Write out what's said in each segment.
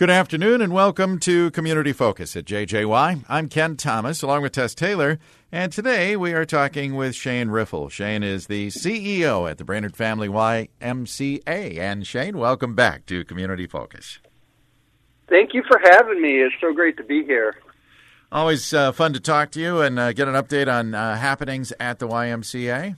Good afternoon and welcome to Community Focus at JJY. I'm Ken Thomas along with Tess Taylor, and today we are talking with Shane Riffle. Shane is the CEO at the Brainerd Family YMCA. And Shane, welcome back to Community Focus. Thank you for having me. It's so great to be here. Always uh, fun to talk to you and uh, get an update on uh, happenings at the YMCA.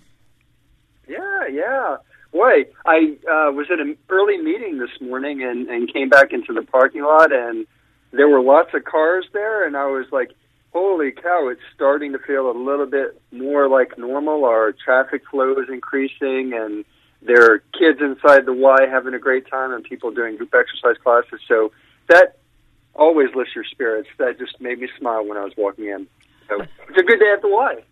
Yeah, yeah. Boy, I uh, was at an early meeting this morning and, and came back into the parking lot, and there were lots of cars there, and I was like, holy cow, it's starting to feel a little bit more like normal. Our traffic flow is increasing, and there are kids inside the Y having a great time, and people doing group exercise classes. So that always lifts your spirits. That just made me smile when I was walking in. So it's a good day at the Y.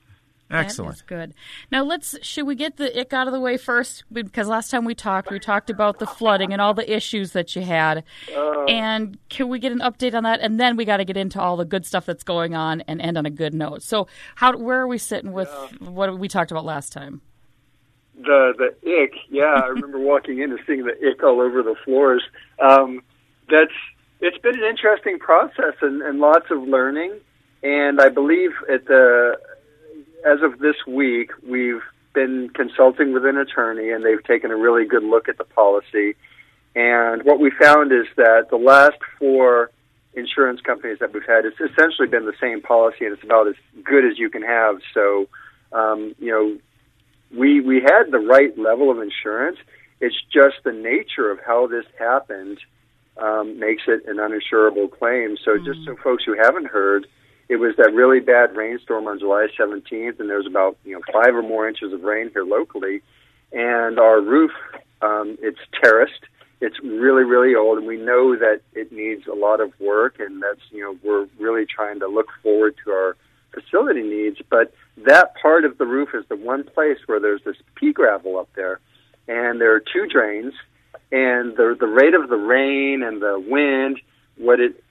Excellent. That's good. Now let's should we get the ick out of the way first because last time we talked we talked about the flooding and all the issues that you had. Uh, and can we get an update on that and then we got to get into all the good stuff that's going on and end on a good note. So how where are we sitting with what we talked about last time? the the ick, yeah, I remember walking in and seeing the ick all over the floors. Um, that's it's been an interesting process and, and lots of learning. And I believe at the as of this week, we've been consulting with an attorney, and they've taken a really good look at the policy. And what we found is that the last four insurance companies that we've had, it's essentially been the same policy, and it's about as good as you can have. So, um, you know, we we had the right level of insurance. It's just the nature of how this happened um, makes it an uninsurable claim. So, just so folks who haven't heard, it was that really bad rainstorm on July 17th, and there was about you know five or more inches of rain here locally, and our roof um, it's terraced. It's really really old, and we know that it needs a lot of work, and that's you know we're really trying to look forward to our facility needs. But that part of the roof is the one place where there's this pea gravel up there, and there are two drains, and the the rate of the rain and the wind, what it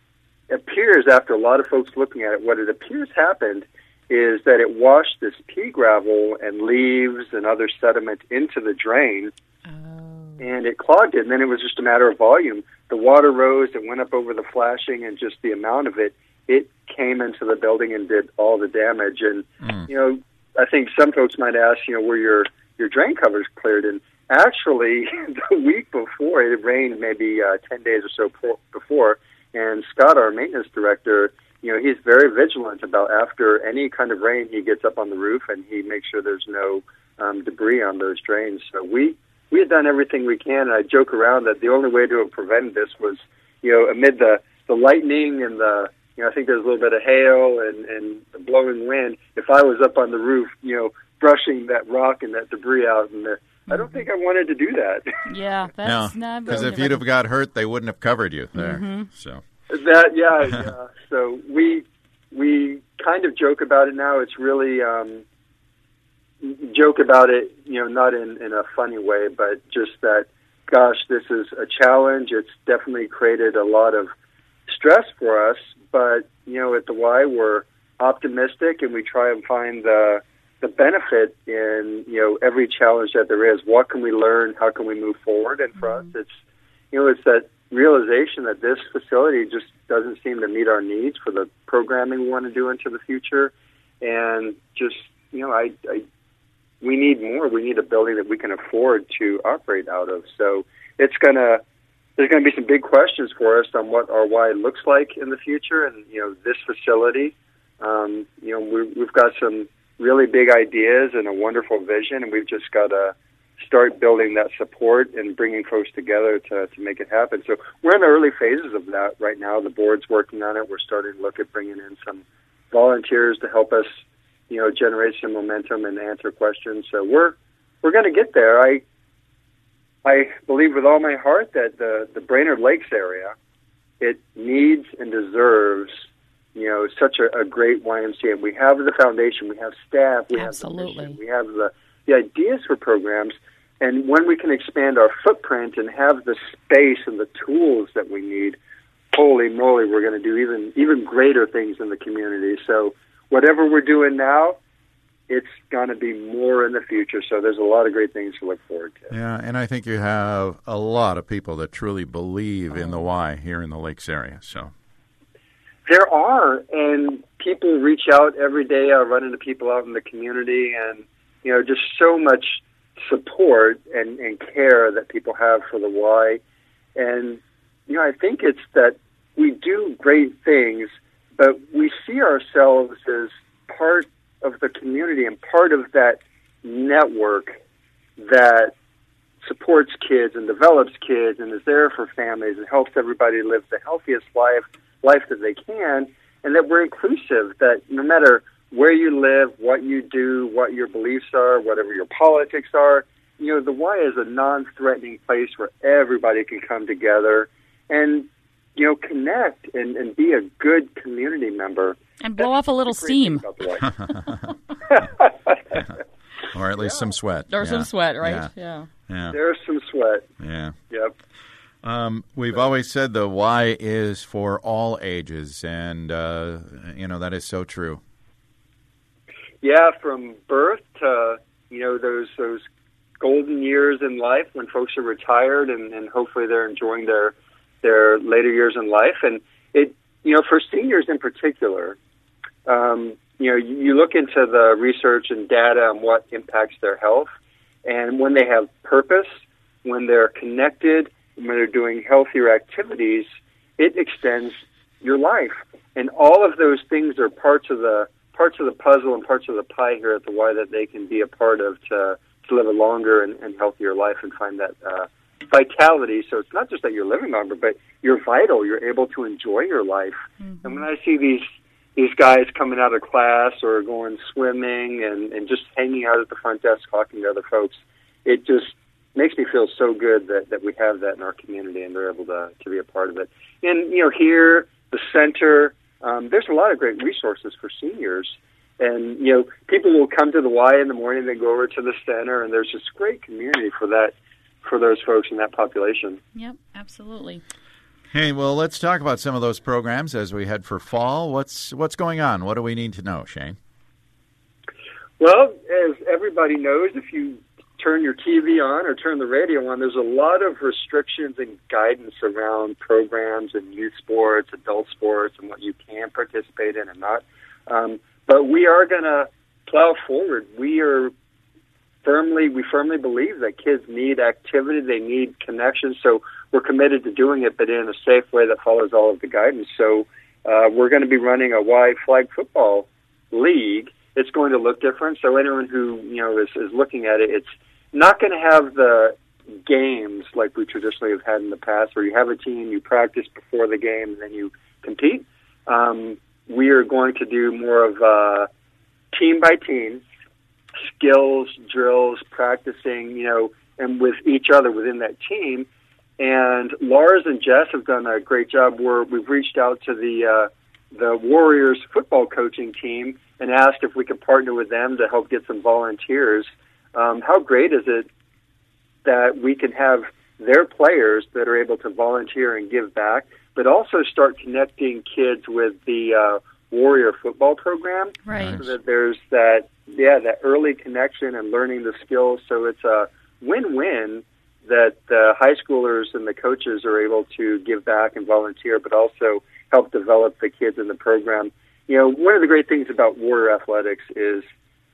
appears after a lot of folks looking at it, what it appears happened is that it washed this pea gravel and leaves and other sediment into the drain and it clogged it. And then it was just a matter of volume. The water rose and went up over the flashing, and just the amount of it, it came into the building and did all the damage. And you know, I think some folks might ask, you know, were your your drain covers cleared? And actually, the week before it rained, maybe uh, ten days or so before, and Scott, our maintenance director, you know, he's very vigilant about after any kind of rain, he gets up on the roof and he makes sure there's no um, debris on those drains. So we we had done everything we can. And I joke around that the only way to have prevented this was, you know, amid the the lightning and the you know, I think there's a little bit of hail and and the blowing wind. If I was up on the roof, you know, brushing that rock and that debris out, and the, I don't think I wanted to do that. Yeah, No, that's not because if you'd have got hurt, they wouldn't have covered you there. Mm-hmm. So That yeah, yeah. So we we kind of joke about it now. It's really um, joke about it, you know, not in in a funny way, but just that. Gosh, this is a challenge. It's definitely created a lot of stress for us. But you know, at the Y, we're optimistic, and we try and find the the benefit in you know every challenge that there is. What can we learn? How can we move forward? And for us, it's you know, it's that realization that this facility just doesn't seem to meet our needs for the programming we want to do into the future, and just you know, I, I we need more. We need a building that we can afford to operate out of. So it's gonna there's going to be some big questions for us on what our Y looks like in the future, and you know, this facility. Um, you know, we, we've got some really big ideas and a wonderful vision, and we've just got to start building that support and bringing folks together to, to make it happen. So we're in the early phases of that right now. The board's working on it. We're starting to look at bringing in some volunteers to help us, you know, generate some momentum and answer questions. So we're we're going to get there. I I believe with all my heart that the the Brainerd Lakes area it needs and deserves you know such a, a great YMCA. We have the foundation, we have staff, we Absolutely. have the mission, we have the the ideas for programs, and when we can expand our footprint and have the space and the tools that we need, holy moly, we're going to do even even greater things in the community. So whatever we're doing now, it's going to be more in the future. So there's a lot of great things to look forward to. Yeah, and I think you have a lot of people that truly believe in the Y here in the Lakes area. So there are, and people reach out every day. I run into people out in the community, and you know, just so much support and, and care that people have for the Y. And you know, I think it's that we do great things, but we see ourselves as part of the community and part of that network that supports kids and develops kids and is there for families and helps everybody live the healthiest life life that they can and that we're inclusive that no matter where you live, what you do, what your beliefs are, whatever your politics are, you know, the Y is a non-threatening place where everybody can come together and you know connect and, and be a good community member and blow off a little steam. or at least yeah. some sweat. Or yeah. some sweat, right? Yeah. yeah. yeah. There's some sweat. Yeah. Yep. Um, we've always said the Y is for all ages, and uh, you know that is so true. Yeah, from birth to you know those those golden years in life when folks are retired and, and hopefully they're enjoying their their later years in life, and it you know for seniors in particular, um, you know you, you look into the research and data on what impacts their health, and when they have purpose, when they're connected when they're doing healthier activities, it extends your life. And all of those things are parts of the parts of the puzzle and parts of the pie here at the Y that they can be a part of to to live a longer and, and healthier life and find that uh, vitality. So it's not just that you're living longer, but you're vital. You're able to enjoy your life. Mm-hmm. And when I see these these guys coming out of class or going swimming and, and just hanging out at the front desk talking to other folks, it just makes me feel so good that, that we have that in our community and they're able to, to be a part of it. And, you know, here, the center, um, there's a lot of great resources for seniors. And, you know, people will come to the Y in the morning, they go over to the center, and there's just great community for that, for those folks in that population. Yep, absolutely. Hey, well, let's talk about some of those programs as we head for fall. What's what's going on? What do we need to know, Shane? Well, as everybody knows, if you turn your TV on or turn the radio on, there's a lot of restrictions and guidance around programs and youth sports, adult sports, and what you can participate in and not. Um, but we are going to plow forward. We are firmly, we firmly believe that kids need activity, they need connection. So we're committed to doing it, but in a safe way that follows all of the guidance. So uh, we're going to be running a Y flag football league. It's going to look different. So anyone who you know is, is looking at it, it's not going to have the games like we traditionally have had in the past, where you have a team, you practice before the game, and then you compete. Um, we are going to do more of uh, team by team skills, drills, practicing, you know, and with each other within that team. And Lars and Jess have done a great job. Where we've reached out to the uh, the Warriors football coaching team and asked if we could partner with them to help get some volunteers um, how great is it that we can have their players that are able to volunteer and give back, but also start connecting kids with the uh, Warrior football program, right? So that there's that yeah that early connection and learning the skills. So it's a win-win that the high schoolers and the coaches are able to give back and volunteer, but also help develop the kids in the program. You know, one of the great things about Warrior Athletics is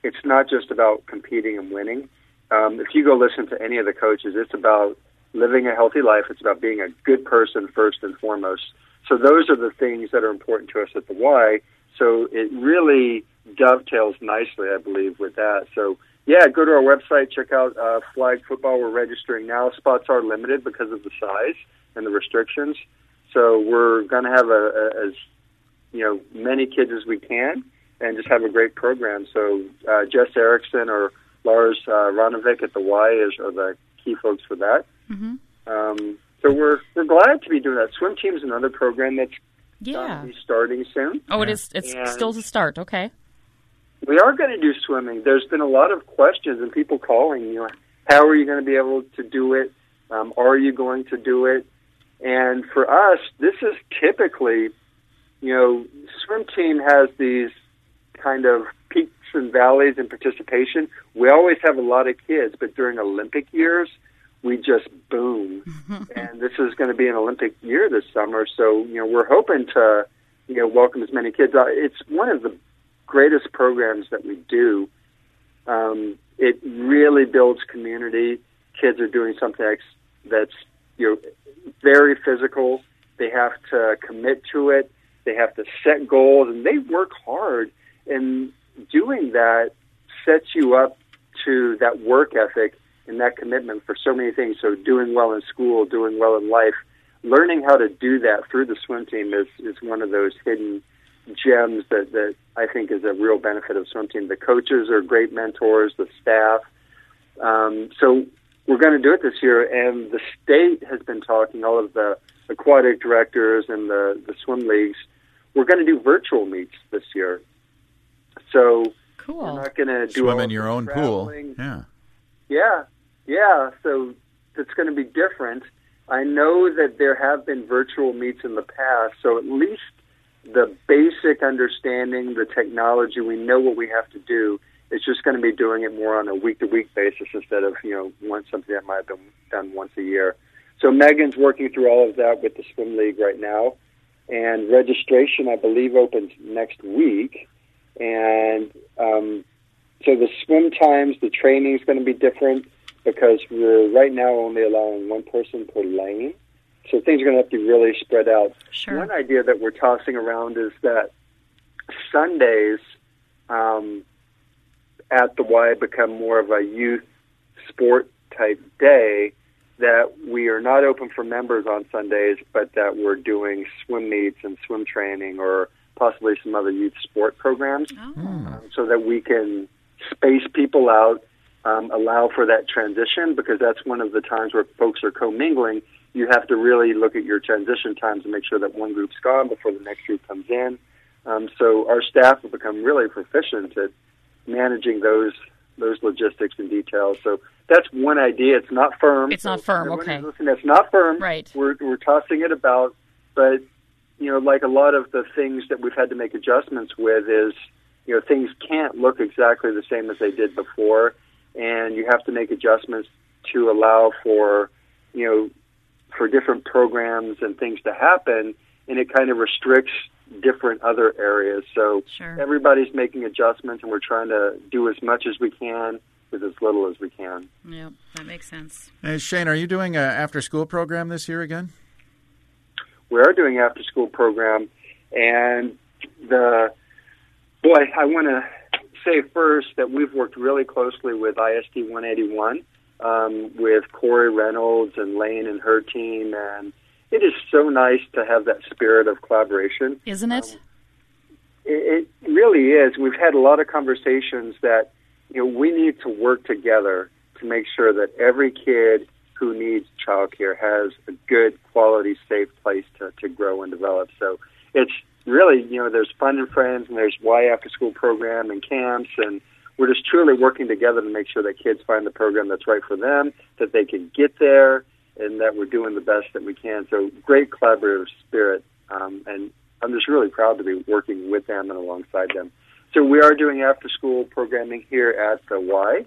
it's not just about competing and winning. Um, if you go listen to any of the coaches, it's about living a healthy life. It's about being a good person first and foremost. So those are the things that are important to us at the Y. So it really dovetails nicely, I believe, with that. So yeah, go to our website, check out uh, flag football. We're registering now. Spots are limited because of the size and the restrictions. So we're going to have a, a, as you know many kids as we can and just have a great program. So uh, Jess Erickson or Lars uh, Ranovic at the Y is are the key folks for that. Mm-hmm. Um, so we're we're glad to be doing that. Swim Team is another program that's yeah be starting soon. Oh, it is. It's and still to start. Okay. We are going to do swimming. There's been a lot of questions and people calling. You know, how are you going to be able to do it? Um, are you going to do it? And for us, this is typically, you know, swim team has these kind of peaks and valleys in participation. We always have a lot of kids, but during Olympic years, we just boom. and this is going to be an Olympic year this summer, so you know we're hoping to you know welcome as many kids. Uh, it's one of the greatest programs that we do. Um, it really builds community. Kids are doing something that's, that's you know very physical. They have to commit to it. They have to set goals, and they work hard. And doing that sets you up to that work ethic and that commitment for so many things. So doing well in school, doing well in life, learning how to do that through the swim team is is one of those hidden gems that that I think is a real benefit of swim team. The coaches are great mentors, the staff. Um, so we're going to do it this year, and the state has been talking. All of the aquatic directors and the the swim leagues. We're going to do virtual meets this year. So cool. we're not going to do Swim all in your own traveling. pool. Yeah. Yeah, yeah. So it's going to be different. I know that there have been virtual meets in the past, so at least the basic understanding, the technology, we know what we have to do. It's just going to be doing it more on a week to week basis instead of, you know, once something that might have been done once a year. So Megan's working through all of that with the swim league right now. And registration, I believe, opens next week. And um, so the swim times, the training is going to be different because we're right now only allowing one person per lane. So things are going to have to be really spread out. Sure. One idea that we're tossing around is that Sundays um, at the Y become more of a youth sport type day. That we are not open for members on Sundays, but that we're doing swim meets and swim training or possibly some other youth sport programs Oh. um, so that we can space people out, um, allow for that transition because that's one of the times where folks are commingling. You have to really look at your transition times and make sure that one group's gone before the next group comes in. Um, so our staff have become really proficient at managing those those logistics and details. So that's one idea. It's not firm. It's not firm, everyone okay. who's listening, It's not firm. Right. We're we're tossing it about, but you know, like a lot of the things that we've had to make adjustments with is, you know, things can't look exactly the same as they did before, and you have to make adjustments to allow for, you know, for different programs and things to happen, and it kind of restricts different other areas. So Sure. everybody's making adjustments, and we're trying to do as much as we can with as little as we can. Yep, that makes sense. Hey, Shane, are you doing a after school program this year again? We are doing after school program and the boy i want to say first that we've worked really closely with isd 181 um, with corey reynolds and lane and her team and it is so nice to have that spirit of collaboration Isn't it? it, it really is. We've had a lot of conversations that you know we need to work together to make sure that every kid who needs childcare has a good, quality, safe place to, to grow and develop. So it's really you know there's fun and friends and there's Y after school program and camps and we're just truly working together to make sure that kids find the program that's right for them, that they can get there, and that we're doing the best that we can. So great collaborative spirit, um, and I'm just really proud to be working with them and alongside them. So we are doing after school programming here at the Y,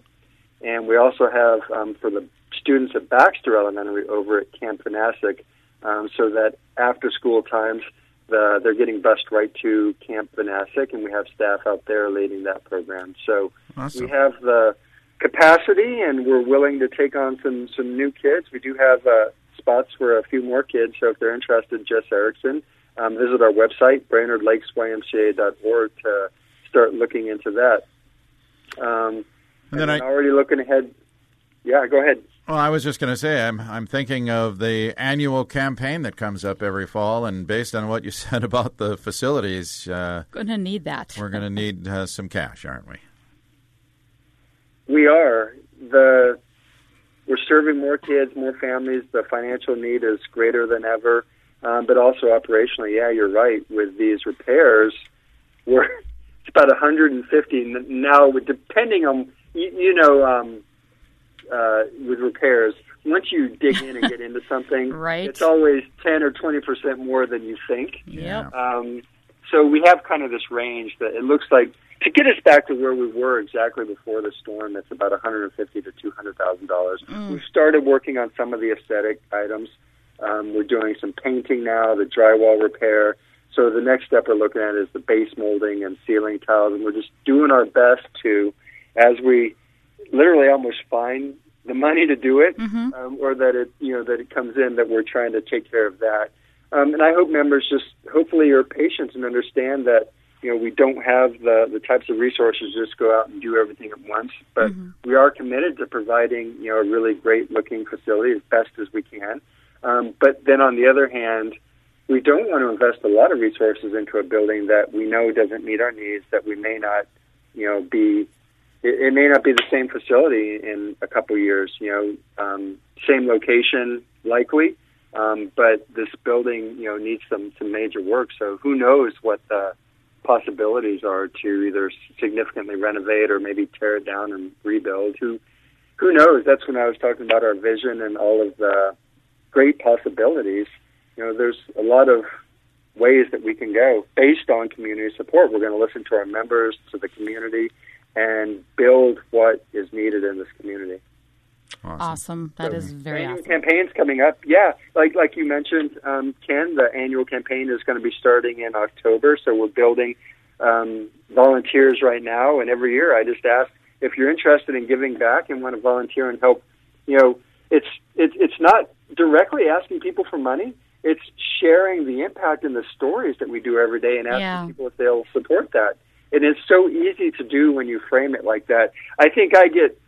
and we also have um, for the students at Baxter Elementary over at Camp Vanasek, um, so that after school times the, they're getting bused right to Camp Vanasek, and we have staff out there leading that program. So Awesome. we have the capacity, and we're willing to take on some some new kids. We do have uh, spots for a few more kids, so if they're interested, Jess Erickson, um, visit our website, BrainerdLakesYMCA.org, to start looking into that. Um, And then I, already looking ahead. Yeah, go ahead. Well, I was just going to say, I'm I'm thinking of the annual campaign that comes up every fall, and based on what you said about the facilities, uh, Gonna need that. we're going to need uh, some cash, aren't we? We are the we're serving more kids, more families. The financial need is greater than ever, um, but also operationally, yeah, you're right. With these repairs, we're it's about 150 N- now. Depending on you, you know, um, uh, with repairs, once you dig in and get into something, Right. it's always 10 or 20 percent more than you think. Yep. Um, so we have kind of this range that it looks like to get us back to where we were exactly before the storm, it's about 150 to 200 thousand dollars. We've started working on some of the aesthetic items. Um, we're doing some painting now, the drywall repair. So the next step we're looking at is the base molding and ceiling tiles, and we're just doing our best to, as we literally almost find the money to do it, Mm-hmm. um, or that it you know that it comes in, that we're trying to take care of that. Um, and I hope members just hopefully are patient and understand that you know we don't have the the types of resources to just go out and do everything at once, but we are committed to providing you know a really great looking facility as best as we can. Um, but then on the other hand, we don't want to invest a lot of resources into a building that we know doesn't meet our needs, that we may not, you know, be. It, it may not be the same facility in a couple years. You know, um, same location likely, um, but this building, you know, needs some some major work. So who knows what the possibilities are to either significantly renovate or maybe tear it down and rebuild. Who who knows? That's when I was talking about our vision and all of the great possibilities. You know, there's a lot of ways that we can go based on community support. We're going to listen to our members, to the community, and build what is needed in this community. Awesome. Awesome. That is very annual awesome. campaigns coming up. Yeah, like like you mentioned, um, Ken, the annual campaign is going to be starting in October. So we're building um, volunteers right now, and every year I just ask if you're interested in giving back and want to volunteer and help. You know, it's it's it's not directly asking people for money. It's sharing the impact and the stories that we do every day, and asking Yeah. people if they'll support that. And it's so easy to do when you frame it like that. I think I get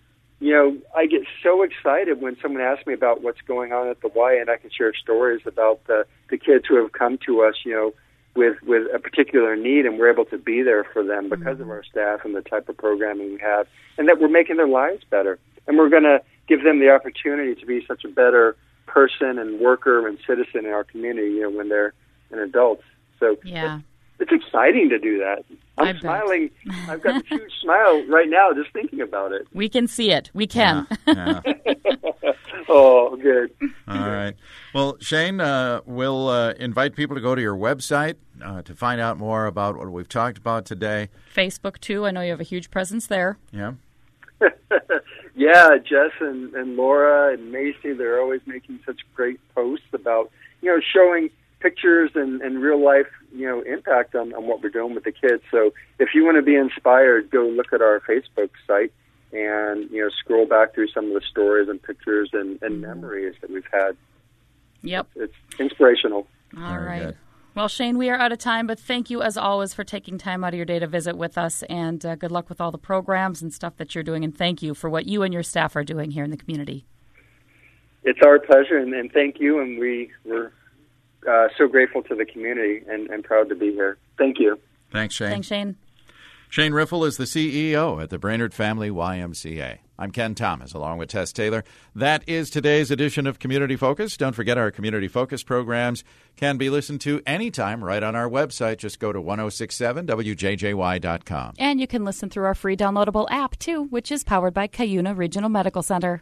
you know, I get so excited when someone asks me about what's going on at the Y, and I can share stories about the the kids who have come to us, you know, with with a particular need, and we're able to be there for them because of mm-hmm. our staff and the type of programming we have, and that we're making their lives better, and we're going to give them the opportunity to be such a better person and worker and citizen in our community, you know, when they're an adults. So Yeah. it's exciting to do that. I'm I smiling. I've got a huge smile right now just thinking about it. We can see it. We can. Yeah. Oh, good. All right. Well, Shane, uh, we'll uh, invite people to go to your website uh, to find out more about what we've talked about today. Facebook, too. I know you have a huge presence there. Yeah. yeah, Jess and, and Laura and Macy, they're always making such great posts about, you know, showing pictures and, and real life, you know, impact on, on what we're doing with the kids. So if you want to be inspired, go look at our Facebook site and, you know, scroll back through some of the stories and pictures and, and memories that we've had. Yep. It's inspirational. All Very right. good. Well, Shane, we are out of time, but thank you as always for taking time out of your day to visit with us. And uh, good luck with all the programs and stuff that you're doing. And thank you for what you and your staff are doing here in the community. It's our pleasure, and, and thank you. And we we're uh, so grateful to the community and, and proud to be here. Thank you. Thanks, Shane. Thanks, Shane. Shane Riffle is the CEO at the Brainerd Family YMCA. I'm Ken Thomas, along with Tess Taylor. That is today's edition of Community Focus. Don't forget our Community Focus programs can be listened to anytime right on our website. Just go to 1067wjjy.com. And you can listen through our free downloadable app, too, which is powered by Cuyuna Regional Medical Center.